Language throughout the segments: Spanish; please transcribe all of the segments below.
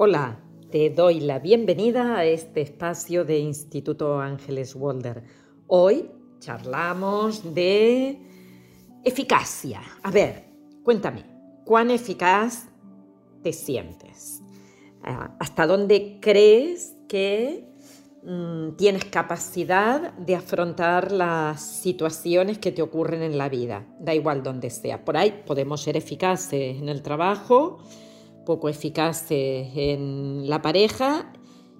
Hola, te doy la bienvenida a este espacio de Instituto Ángeles Walder. Hoy charlamos de eficacia. A ver, cuéntame, ¿cuán eficaz te sientes? Ah, ¿Hasta dónde crees que mm, tienes capacidad de afrontar las situaciones que te ocurren en la vida? Da igual donde sea. Por ahí podemos ser eficaces en el trabajo, poco eficaces en la pareja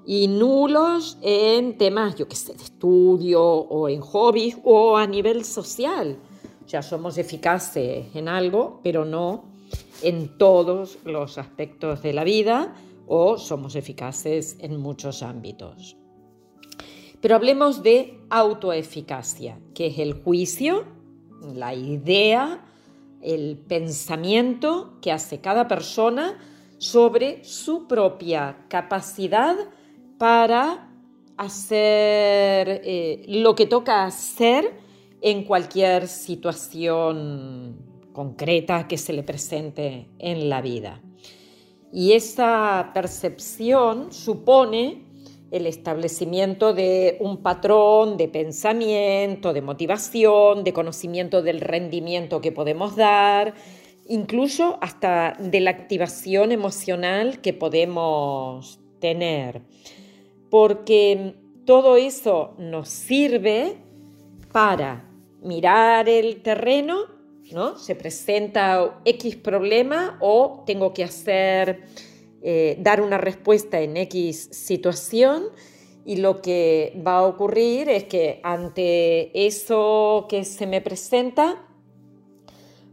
y nulos en temas, yo qué sé, de estudio o en hobbies o a nivel social. Sea, somos eficaces en algo, pero no en todos los aspectos de la vida o somos eficaces en muchos ámbitos. Pero hablemos de autoeficacia, que es el juicio, la idea, el pensamiento que hace cada persona sobre su propia capacidad para hacer eh, lo que toca hacer en cualquier situación concreta que se le presente en la vida. Y esa percepción supone el establecimiento de un patrón de pensamiento, de motivación, de conocimiento del rendimiento que podemos dar, incluso hasta de la activación emocional que podemos tener, porque todo eso nos sirve para mirar el terreno, ¿no? Se presenta X problema o tengo que hacer, eh, dar una respuesta en X situación y lo que va a ocurrir es que ante eso que se me presenta,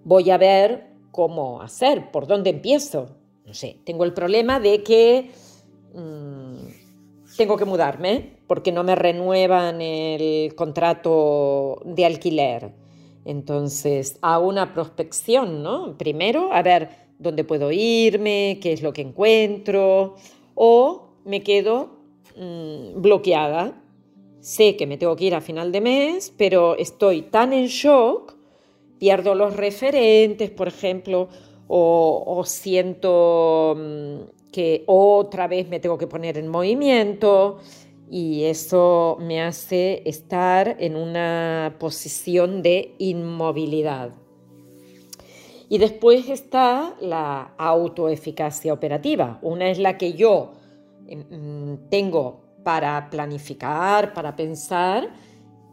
voy a ver cómo hacer, por dónde empiezo. No sé, tengo el problema de que mm, tengo que mudarme porque no me renuevan el contrato de alquiler. Entonces, hago una prospección, ¿no? Primero, a ver dónde puedo irme, qué es lo que encuentro, o me quedo mm, bloqueada. Sé que me tengo que ir a final de mes, pero estoy tan en shock pierdo los referentes, por ejemplo, o, siento mm, que otra vez me tengo que poner en movimiento y eso me hace estar en una posición de inmovilidad. Y después está la autoeficacia operativa. Una es la que yo em, mm, tengo para planificar, para pensar,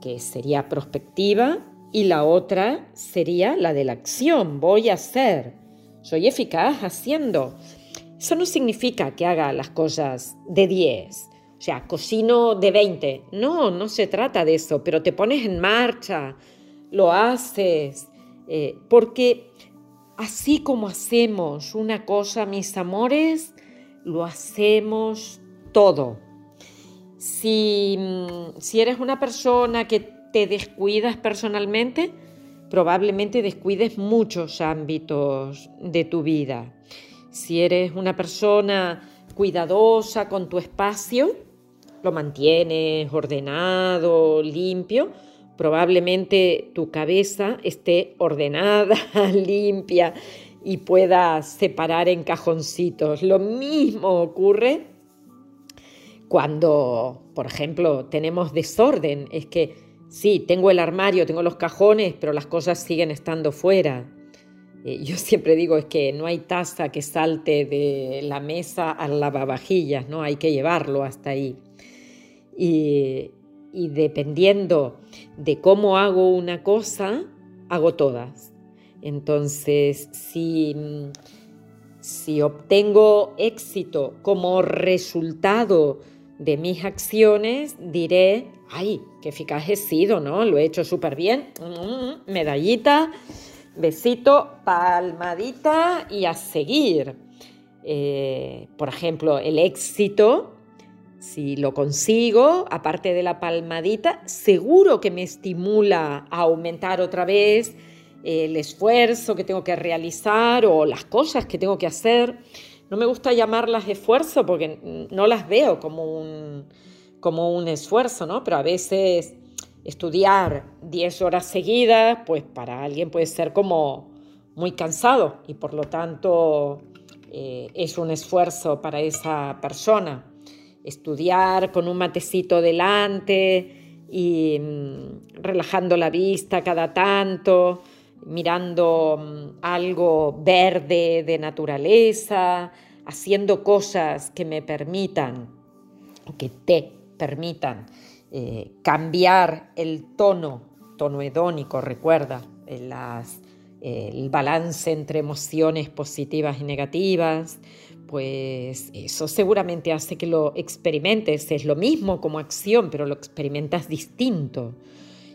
que sería prospectiva, y la otra sería la de la acción, voy a hacer, soy eficaz haciendo. Eso no significa que haga las cosas de 10, o sea, cocino de 20, no, no se trata de eso, pero te pones en marcha, lo haces, eh, porque así como hacemos una cosa, mis amores, lo hacemos todo. Si, mm, si eres una persona que te descuidas personalmente, probablemente descuides muchos ámbitos de tu vida. Si eres una persona cuidadosa con tu espacio, lo mantienes ordenado, limpio, probablemente tu cabeza esté ordenada, limpia y puedas separar en cajoncitos. Lo mismo ocurre cuando, por ejemplo, tenemos desorden. Es que Sí, tengo el armario, tengo los cajones, pero las cosas siguen estando fuera. Eh, yo siempre digo es que no hay taza que salte de la mesa al lavavajillas, ¿no? Hay que llevarlo hasta ahí. Y, dependiendo de cómo hago una cosa, hago todas. Entonces, si, si obtengo éxito como resultado de mis acciones, diré, ay, qué eficaz he sido, ¿no? Lo he hecho súper bien. Mm, medallita, besito, palmadita y a seguir. Eh, por ejemplo, el éxito, si lo consigo, aparte de la palmadita, seguro que me estimula a aumentar otra vez el esfuerzo que tengo que realizar o las cosas que tengo que hacer. No me gusta llamarlas esfuerzo porque no las veo como un, como un esfuerzo, ¿no? Pero a veces estudiar 10 horas seguidas, pues para alguien puede ser como muy cansado y por lo tanto eh, es un esfuerzo para esa persona. Estudiar con un matecito delante y mm, relajando la vista cada tanto, mirando mm, algo verde de naturaleza, haciendo cosas que me permitan, que te permitan eh, cambiar el tono, tono hedónico, recuerda, el balance entre emociones positivas y negativas, pues eso seguramente hace que lo experimentes. Es lo mismo como acción, pero lo experimentas distinto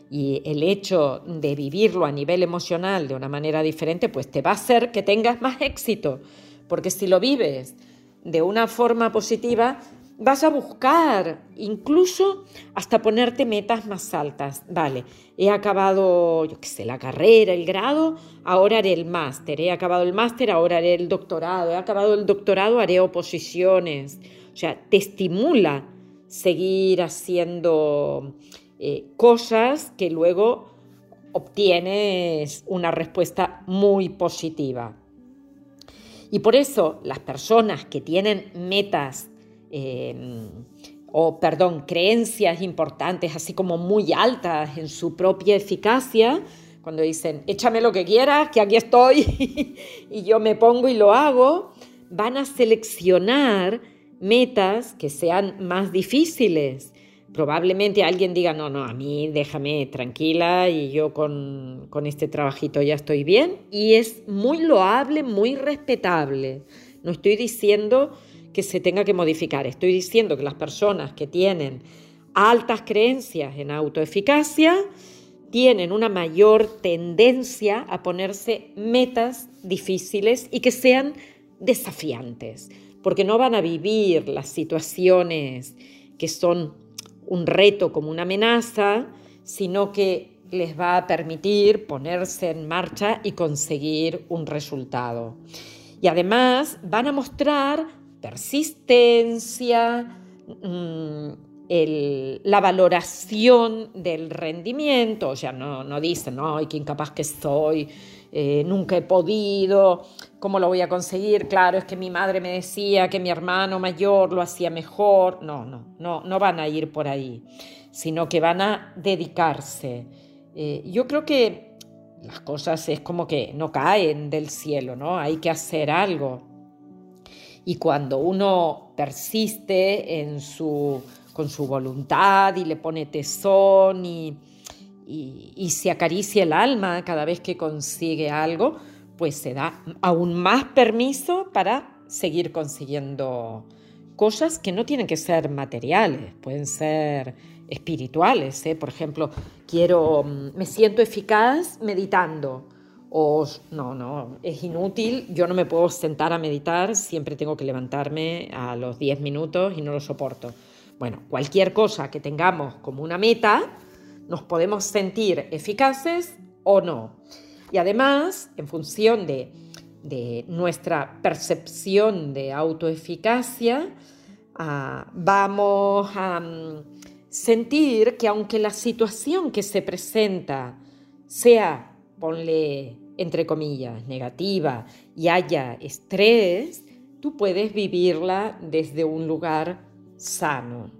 y el hecho de vivirlo a nivel emocional de una manera diferente, pues te va a hacer que tengas más éxito, porque si lo vives de una forma positiva, vas a buscar incluso hasta ponerte metas más altas. Vale, he acabado, yo qué sé, la carrera, el grado, ahora haré el máster. He acabado el máster, ahora haré el doctorado. He acabado el doctorado, haré oposiciones. O sea, te estimula seguir haciendo eh, cosas que luego obtienes una respuesta muy positiva. Y por eso las personas que tienen metas em, o, perdón, creencias importantes, así como muy altas en su propia eficacia, cuando dicen, échame lo que quieras, que aquí estoy y yo me pongo y lo hago, van a seleccionar metas que sean más difíciles probablemente alguien diga, no, no, a mí déjame tranquila y yo con, este trabajito ya estoy bien. Y es muy loable, muy respetable. No estoy diciendo que se tenga que modificar, estoy diciendo que las personas que tienen altas creencias en autoeficacia tienen una mayor tendencia a ponerse metas difíciles y que sean desafiantes, porque no van a vivir las situaciones que son un reto como una amenaza, sino que les va a permitir ponerse en marcha y conseguir un resultado. Y además van a mostrar persistencia, mm, la valoración del rendimiento, sea, no, no dicen, no, qué incapaz que soy, eh, nunca he podido, ¿cómo lo voy a conseguir? Claro, es que mi madre me decía que mi hermano mayor lo hacía mejor. No, no, no, no van a ir por ahí, sino que van a dedicarse. Eh, yo creo que las cosas es como que no caen del cielo, ¿no? Hay que hacer algo. Y cuando uno persiste en su, con su voluntad y le pone tesón y, y, se acaricia el alma cada vez que consigue algo, pues se da aún más permiso para seguir consiguiendo cosas que no tienen que ser materiales, pueden ser espirituales. ¿eh? Por ejemplo, quiero, me siento eficaz meditando. No, no, es inútil, yo no me puedo sentar a meditar, siempre tengo que levantarme a los 10 minutos y no lo soporto. Bueno, cualquier cosa que tengamos como una meta, nos podemos sentir eficaces o no. Y además, en función de, nuestra percepción de autoeficacia, ah, vamos a mm, sentir que aunque la situación que se presenta sea, ponle entre comillas, negativa y haya estrés, tú puedes vivirla desde un lugar sano.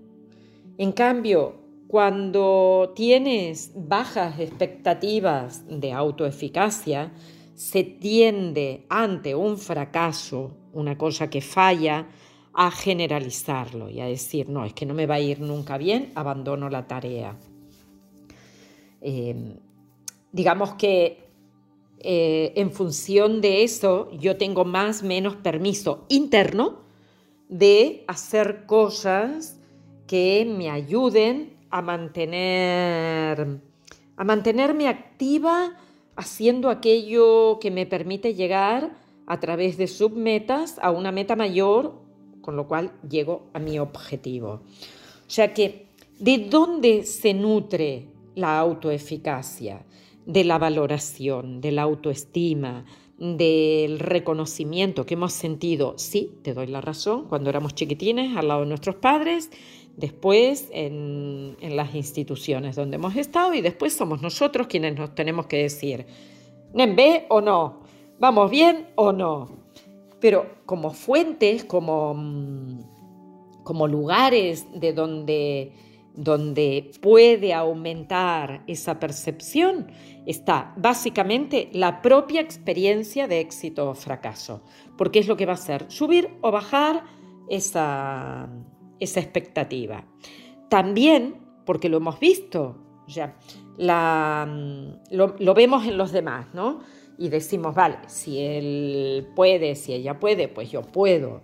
En cambio, cuando tienes bajas expectativas de autoeficacia, se tiende ante un fracaso, una cosa que falla, a generalizarlo y a decir, no, es que no me va a ir nunca bien, abandono la tarea. Em, digamos que eh, en función de eso yo tengo más o menos permiso interno de hacer cosas que me ayuden a mantener a mantenerme activa haciendo aquello que me permite llegar a través de submetas a una meta mayor, con lo cual llego a mi objetivo. O sea que, ¿de dónde se nutre la autoeficacia? De la valoración, de la autoestima, del reconocimiento que hemos sentido, sí, te doy la razón, cuando éramos chiquitines al lado de nuestros padres, después en, las instituciones donde hemos estado y después somos nosotros quienes nos tenemos que decir, ¿nen o no? ¿Vamos bien o no? pero como fuentes, como, mm, como lugares de donde, donde puede aumentar esa percepción, está básicamente la propia experiencia de éxito o fracaso, porque es lo que va a hacer subir o bajar esa, esa expectativa. También, porque lo hemos visto, mm, lo, lo, vemos en los demás, ¿no? Y decimos, vale, si él puede, si ella puede, pues yo puedo.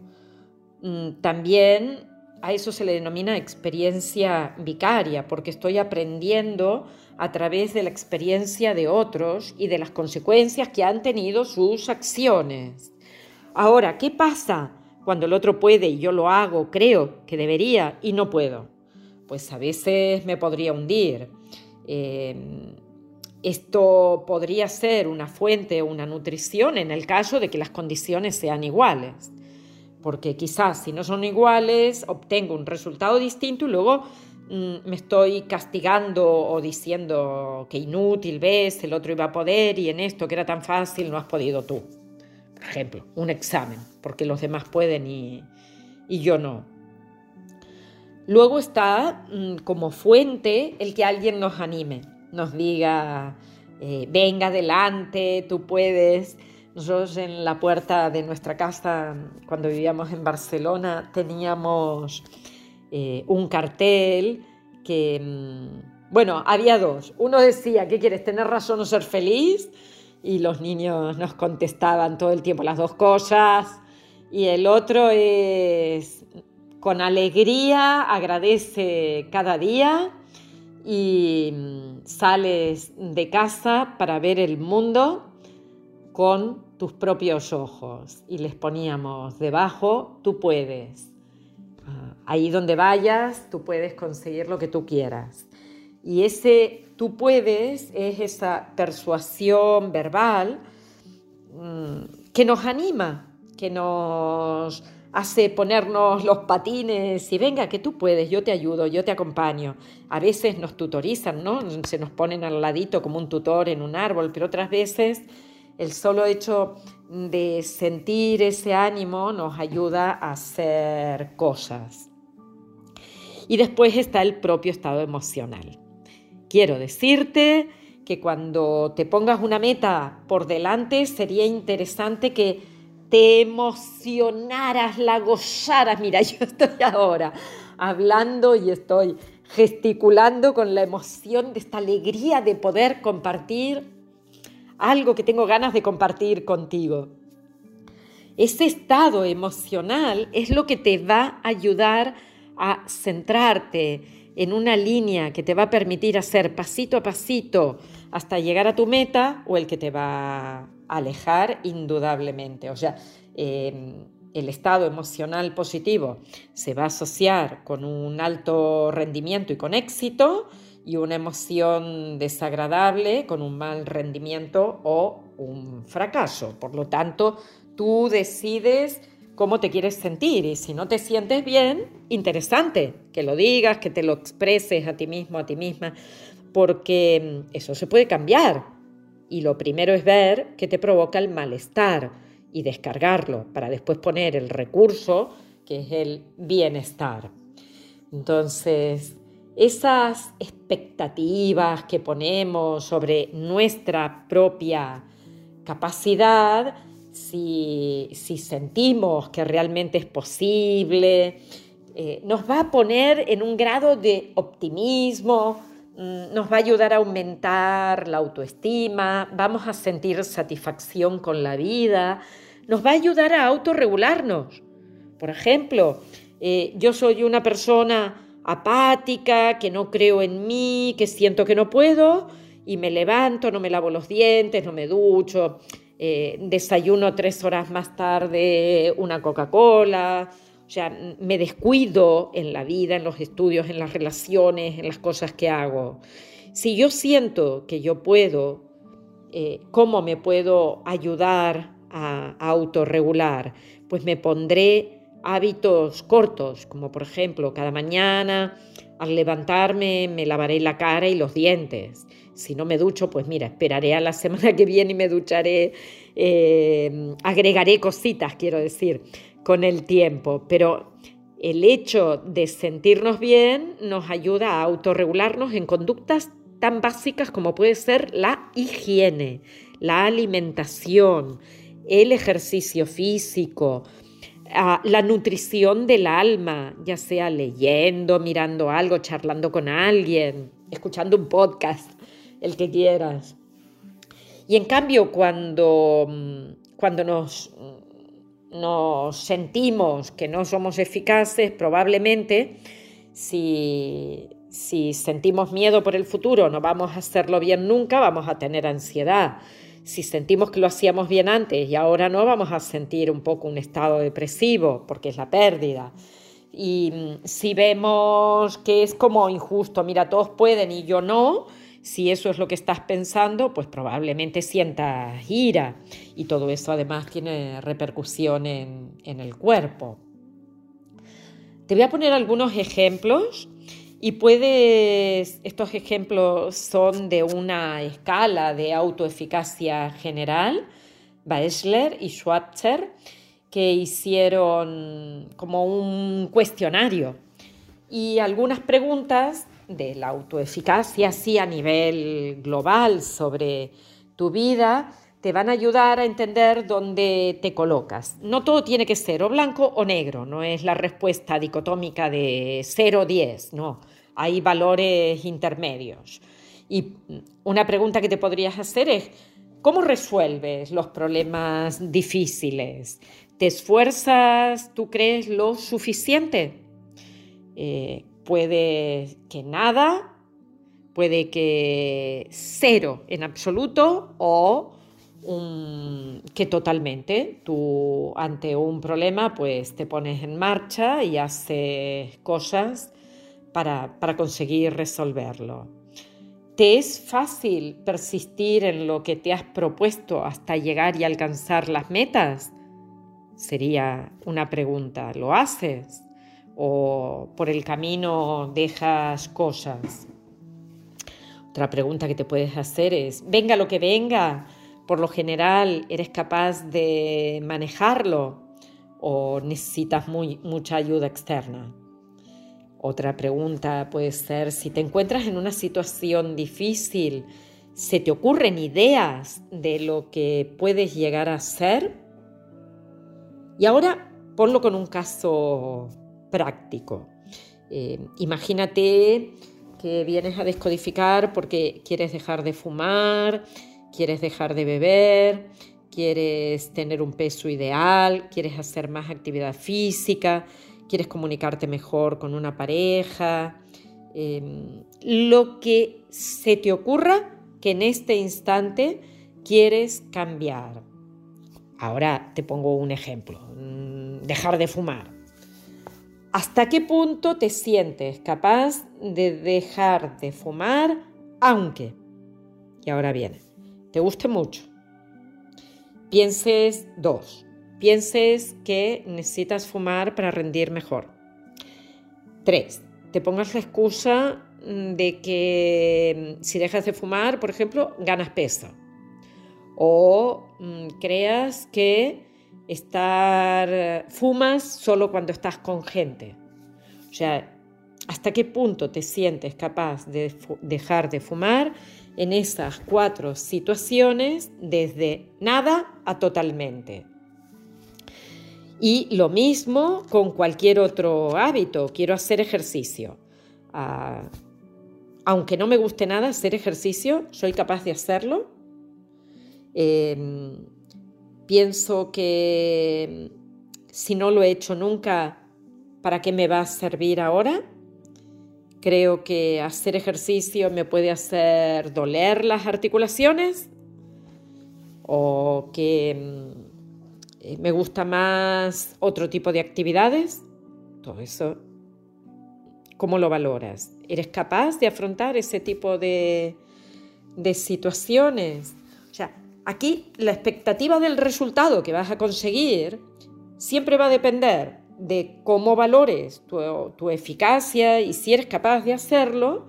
Mm, también a eso se le denomina experiencia vicaria, porque estoy aprendiendo a través de la experiencia de otros y de las consecuencias que han tenido sus acciones. Ahora, ¿qué pasa cuando el otro puede y yo lo hago, creo que debería y no puedo? Pues a veces me podría hundir. Em, esto podría ser una fuente o una nutrición en el caso de que las condiciones sean iguales. Porque quizás si no son iguales obtengo un resultado distinto y luego mm, me estoy castigando o diciendo que inútil ves, el otro iba a poder y en esto que era tan fácil no has podido tú. Por ejemplo, un examen, porque los demás pueden y, yo no. Luego está mm, como fuente el que alguien nos anime, nos diga, eh, venga adelante, tú puedes. Nosotros en la puerta de nuestra casa, cuando vivíamos en Barcelona, teníamos eh, un cartel que, mm, bueno, había dos. Uno decía, ¿qué quieres, tener razón o ser feliz? Y los niños nos contestaban todo el tiempo las dos cosas. Y el otro es, con alegría agradece cada día y mm, sales de casa para ver el mundo con tus propios ojos y les poníamos debajo, tú puedes. Ah, ahí donde vayas, tú puedes conseguir lo que tú quieras. Y ese tú puedes es esa persuasión verbal mm, que nos anima, que nos hace ponernos los patines y venga, que tú puedes, yo te ayudo, yo te acompaño. A veces nos tutorizan, ¿no? Se nos ponen al ladito como un tutor en un árbol, pero otras veces el solo hecho de sentir ese ánimo nos ayuda a hacer cosas. Y después está el propio estado emocional. Quiero decirte que cuando te pongas una meta por delante sería interesante que te emocionaras, la gozaras. Mira, yo estoy ahora hablando y estoy gesticulando con la emoción de esta alegría de poder compartir algo que tengo ganas de compartir contigo. Ese estado emocional es lo que te va a ayudar a centrarte en una línea que te va a permitir hacer pasito a pasito hasta llegar a tu meta o el que te va alejar indudablemente. O sea, em, el estado emocional positivo se va a asociar con un alto rendimiento y con éxito y una emoción desagradable con un mal rendimiento o un fracaso. Por lo tanto, tú decides cómo te quieres sentir y si no te sientes bien, interesante que lo digas, que te lo expreses a ti mismo, a ti misma, porque em, eso se puede cambiar. Y lo primero es ver qué te provoca el malestar y descargarlo para después poner el recurso que es el bienestar. Entonces, esas expectativas que ponemos sobre nuestra propia capacidad, si, sentimos que realmente es posible, eh, nos va a poner en un grado de optimismo, Mm, nos va a ayudar a aumentar la autoestima, vamos a sentir satisfacción con la vida, nos va a ayudar a autorregularnos. Por ejemplo, eh, yo soy una persona apática, que no creo en mí, que siento que no puedo y me levanto, no me lavo los dientes, no me ducho, eh, desayuno tres horas más tarde una Coca-Cola, o sea, me descuido en la vida, en los estudios, en las relaciones, en las cosas que hago. Si yo siento que yo puedo, eh, ¿cómo me puedo ayudar a, a autorregular? Pues me pondré hábitos cortos, como por ejemplo cada mañana Al levantarme me lavaré la cara y los dientes. Si no me ducho, pues mira, esperaré a la semana que viene y me ducharé, eh, agregaré cositas, quiero decir, con el tiempo. Pero el hecho de sentirnos bien nos ayuda a autorregularnos en conductas tan básicas como puede ser la higiene, la alimentación, el ejercicio físico, la nutrición del alma, ya sea leyendo, mirando algo, charlando con alguien, escuchando un podcast, el que quieras. Y en cambio, cuando, mm, cuando nos, nos sentimos que no somos eficaces, probablemente si, si sentimos miedo por el futuro, no vamos a hacerlo bien nunca, vamos a tener ansiedad. Si sentimos que lo hacíamos bien antes y ahora no, vamos a sentir un poco un estado depresivo, porque es la pérdida. Y mm, si vemos que es como injusto, mira, todos pueden y yo no, si eso es lo que estás pensando, pues probablemente sientas ira y todo eso además tiene repercusión en, el cuerpo. Te voy a poner algunos ejemplos y puedes, estos ejemplos son de una escala de autoeficacia general, Baesler y Schwarzer, que hicieron como un cuestionario y algunas preguntas de la autoeficacia, sí, a nivel global sobre tu vida, te van a ayudar a entender dónde te colocas. No todo tiene que ser o blanco o negro, no es la respuesta dicotómica de 0 o 10, no, hay valores intermedios. Y una pregunta que te podrías hacer es, ¿cómo resuelves los problemas difíciles? ¿Te esfuerzas, tú crees, lo suficiente? Eh, Puede que nada, puede que cero en absoluto o que totalmente tú ante un problema pues te pones en marcha y haces cosas para, para conseguir resolverlo. ¿Te es fácil persistir en lo que te has propuesto hasta llegar y alcanzar las metas? Sería una pregunta. ¿Lo haces? o por el camino dejas cosas. Otra pregunta que te puedes hacer es, venga lo que venga, por lo general eres capaz de manejarlo o necesitas mucha ayuda externa. Otra pregunta puede ser, si te encuentras en una situación difícil, ¿se te ocurren ideas de lo que puedes llegar a ser? Y ahora ponlo con un caso práctico. Eh, imagínate que vienes a descodificar porque quieres dejar de fumar, quieres dejar de beber, quieres tener un peso ideal, quieres hacer más actividad física, quieres comunicarte mejor con una pareja, em, lo que se te ocurra que en este instante quieres cambiar. Ahora te pongo un ejemplo, mm, dejar de fumar. ¿Hasta qué punto te sientes capaz de dejar de fumar aunque, y ahora viene, te guste mucho? Pienses dos, pienses que necesitas fumar para rendir mejor. Tres, te pongas la excusa de que mm, si dejas de fumar, por ejemplo, ganas peso. O mm, creas que estar, fumas solo cuando estás con gente. O sea, ¿hasta qué punto te sientes capaz de dejar de fumar en esas cuatro situaciones desde nada a totalmente? Y lo mismo con cualquier otro hábito. Quiero hacer ejercicio. Ah, aunque no me guste nada hacer ejercicio, soy capaz de hacerlo. Em, Pienso que mm, si no lo he hecho nunca, ¿para qué me va a servir ahora? Creo que hacer ejercicio me puede hacer doler las articulaciones o que mm, eh, me gusta más otro tipo de actividades. Todo eso, ¿cómo lo valoras? ¿Eres capaz de afrontar ese tipo de, de situaciones? O sea, Aquí la expectativa del resultado que vas a conseguir siempre va a depender de cómo valores tu, tu eficacia y si eres capaz de hacerlo.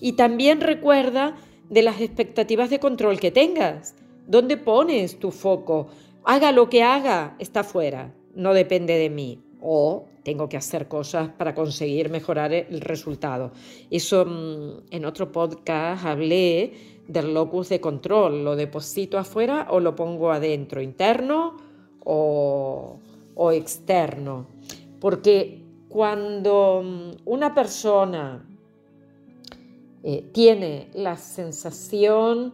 Y también recuerda de las expectativas de control que tengas. ¿Dónde pones tu foco? Haga lo que haga, está fuera, no depende de mí. O tengo que hacer cosas para conseguir mejorar el resultado. Eso mm, en otro podcast hablé del locus de control. ¿Lo deposito afuera o lo pongo adentro? ¿Interno o, externo? Porque cuando mm, una persona eh, tiene la sensación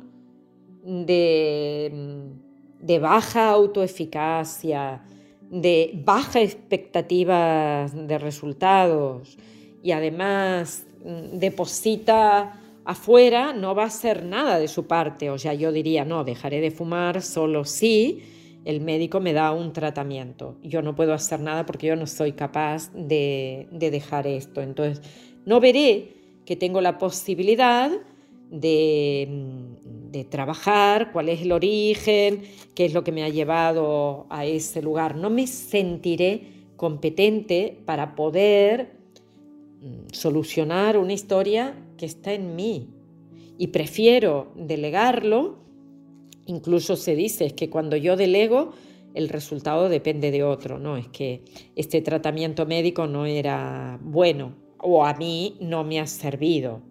de, mm, de baja autoeficacia, de baja expectativa de resultados y además mm, deposita afuera, no va a hacer nada de su parte. O sea, yo diría, no, dejaré de fumar solo si el médico me da un tratamiento. Yo no puedo hacer nada porque yo no soy capaz de, de dejar esto. Entonces, no veré que tengo la posibilidad de, trabajar, cuál es el origen, qué es lo que me ha llevado a ese lugar. No me sentiré competente para poder mm, solucionar una historia que está en mí. Y prefiero delegarlo, incluso se dice que cuando yo delego, el resultado depende de otro, ¿no? Es que este tratamiento médico no era bueno, o a mí no me ha servido.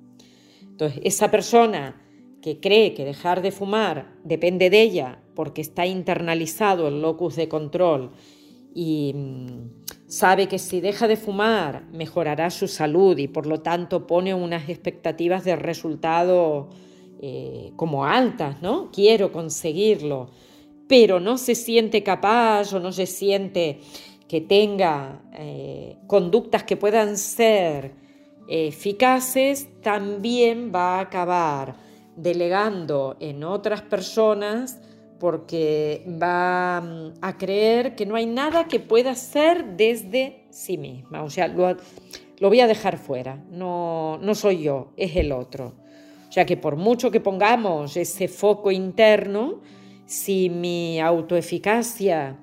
Entonces, esa persona que cree que dejar de fumar depende de ella porque está internalizado el locus de control y mm, sabe que si deja de fumar mejorará su salud y por lo tanto pone unas expectativas de resultado eh, como altas, ¿no? Quiero conseguirlo, pero no se siente capaz o no se siente que tenga eh, conductas que puedan ser eficaces, también va a acabar delegando en otras personas porque va mm, a creer que no hay nada que pueda hacer desde sí misma. O sea, lo, lo voy a dejar fuera, no, no soy yo, es el otro. O sea que por mucho que pongamos ese foco interno, si mi autoeficacia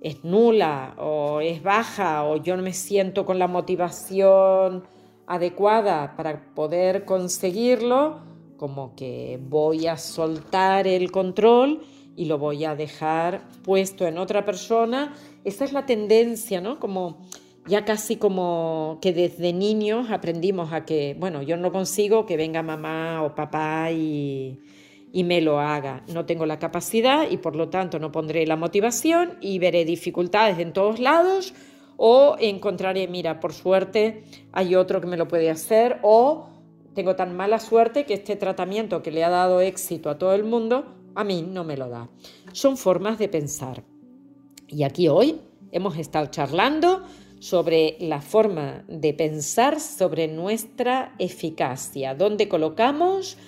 es nula o es baja o yo no me siento con la motivación adecuada para poder conseguirlo, como que voy a soltar el control y lo voy a dejar puesto en otra persona. Esa es la tendencia, ¿no? Como ya casi como que desde niños aprendimos a que, bueno, yo no consigo que venga mamá o papá y, y me lo haga. No tengo la capacidad y por lo tanto no pondré la motivación y veré dificultades en todos lados o encontraré, mira, por suerte hay otro que me lo puede hacer o tengo tan mala suerte que este tratamiento que le ha dado éxito a todo el mundo, a mí no me lo da. Son formas de pensar. Y aquí hoy hemos estado charlando sobre la forma de pensar sobre nuestra eficacia, dónde colocamos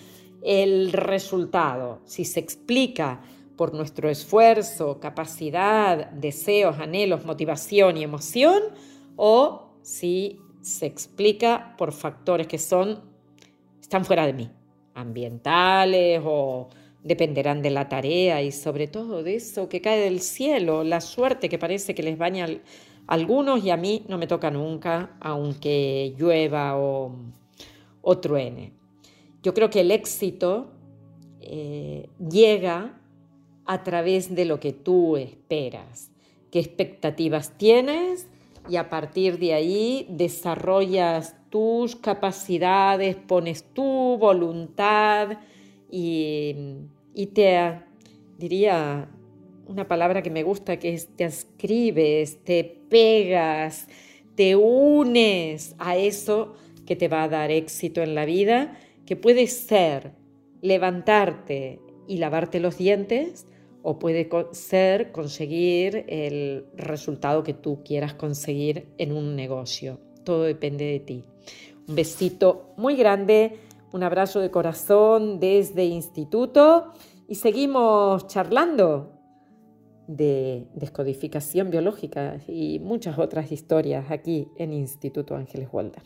el resultado, si se explica por nuestro esfuerzo, capacidad, deseos, anhelos, motivación y emoción, o si se explica por factores que son están fuera de mí, ambientales o dependerán de la tarea y sobre todo de eso que cae del cielo, la suerte que parece que les baña a algunos y a mí no me toca nunca, aunque llueva o, o truene. Yo creo que el éxito eh, llega a través de lo que tú esperas, qué expectativas tienes y a partir de ahí desarrollas tus capacidades, pones tu voluntad y, y te diría una palabra que me gusta que te ascribes, te pegas, te unes a eso que te va a dar éxito en la vida que puede ser levantarte y lavarte los dientes o puede ser conseguir el resultado que tú quieras conseguir en un negocio. Todo depende de ti. Un besito muy grande, un abrazo de corazón desde Instituto y seguimos charlando de descodificación biológica y muchas otras historias aquí en Instituto Ángeles Walter.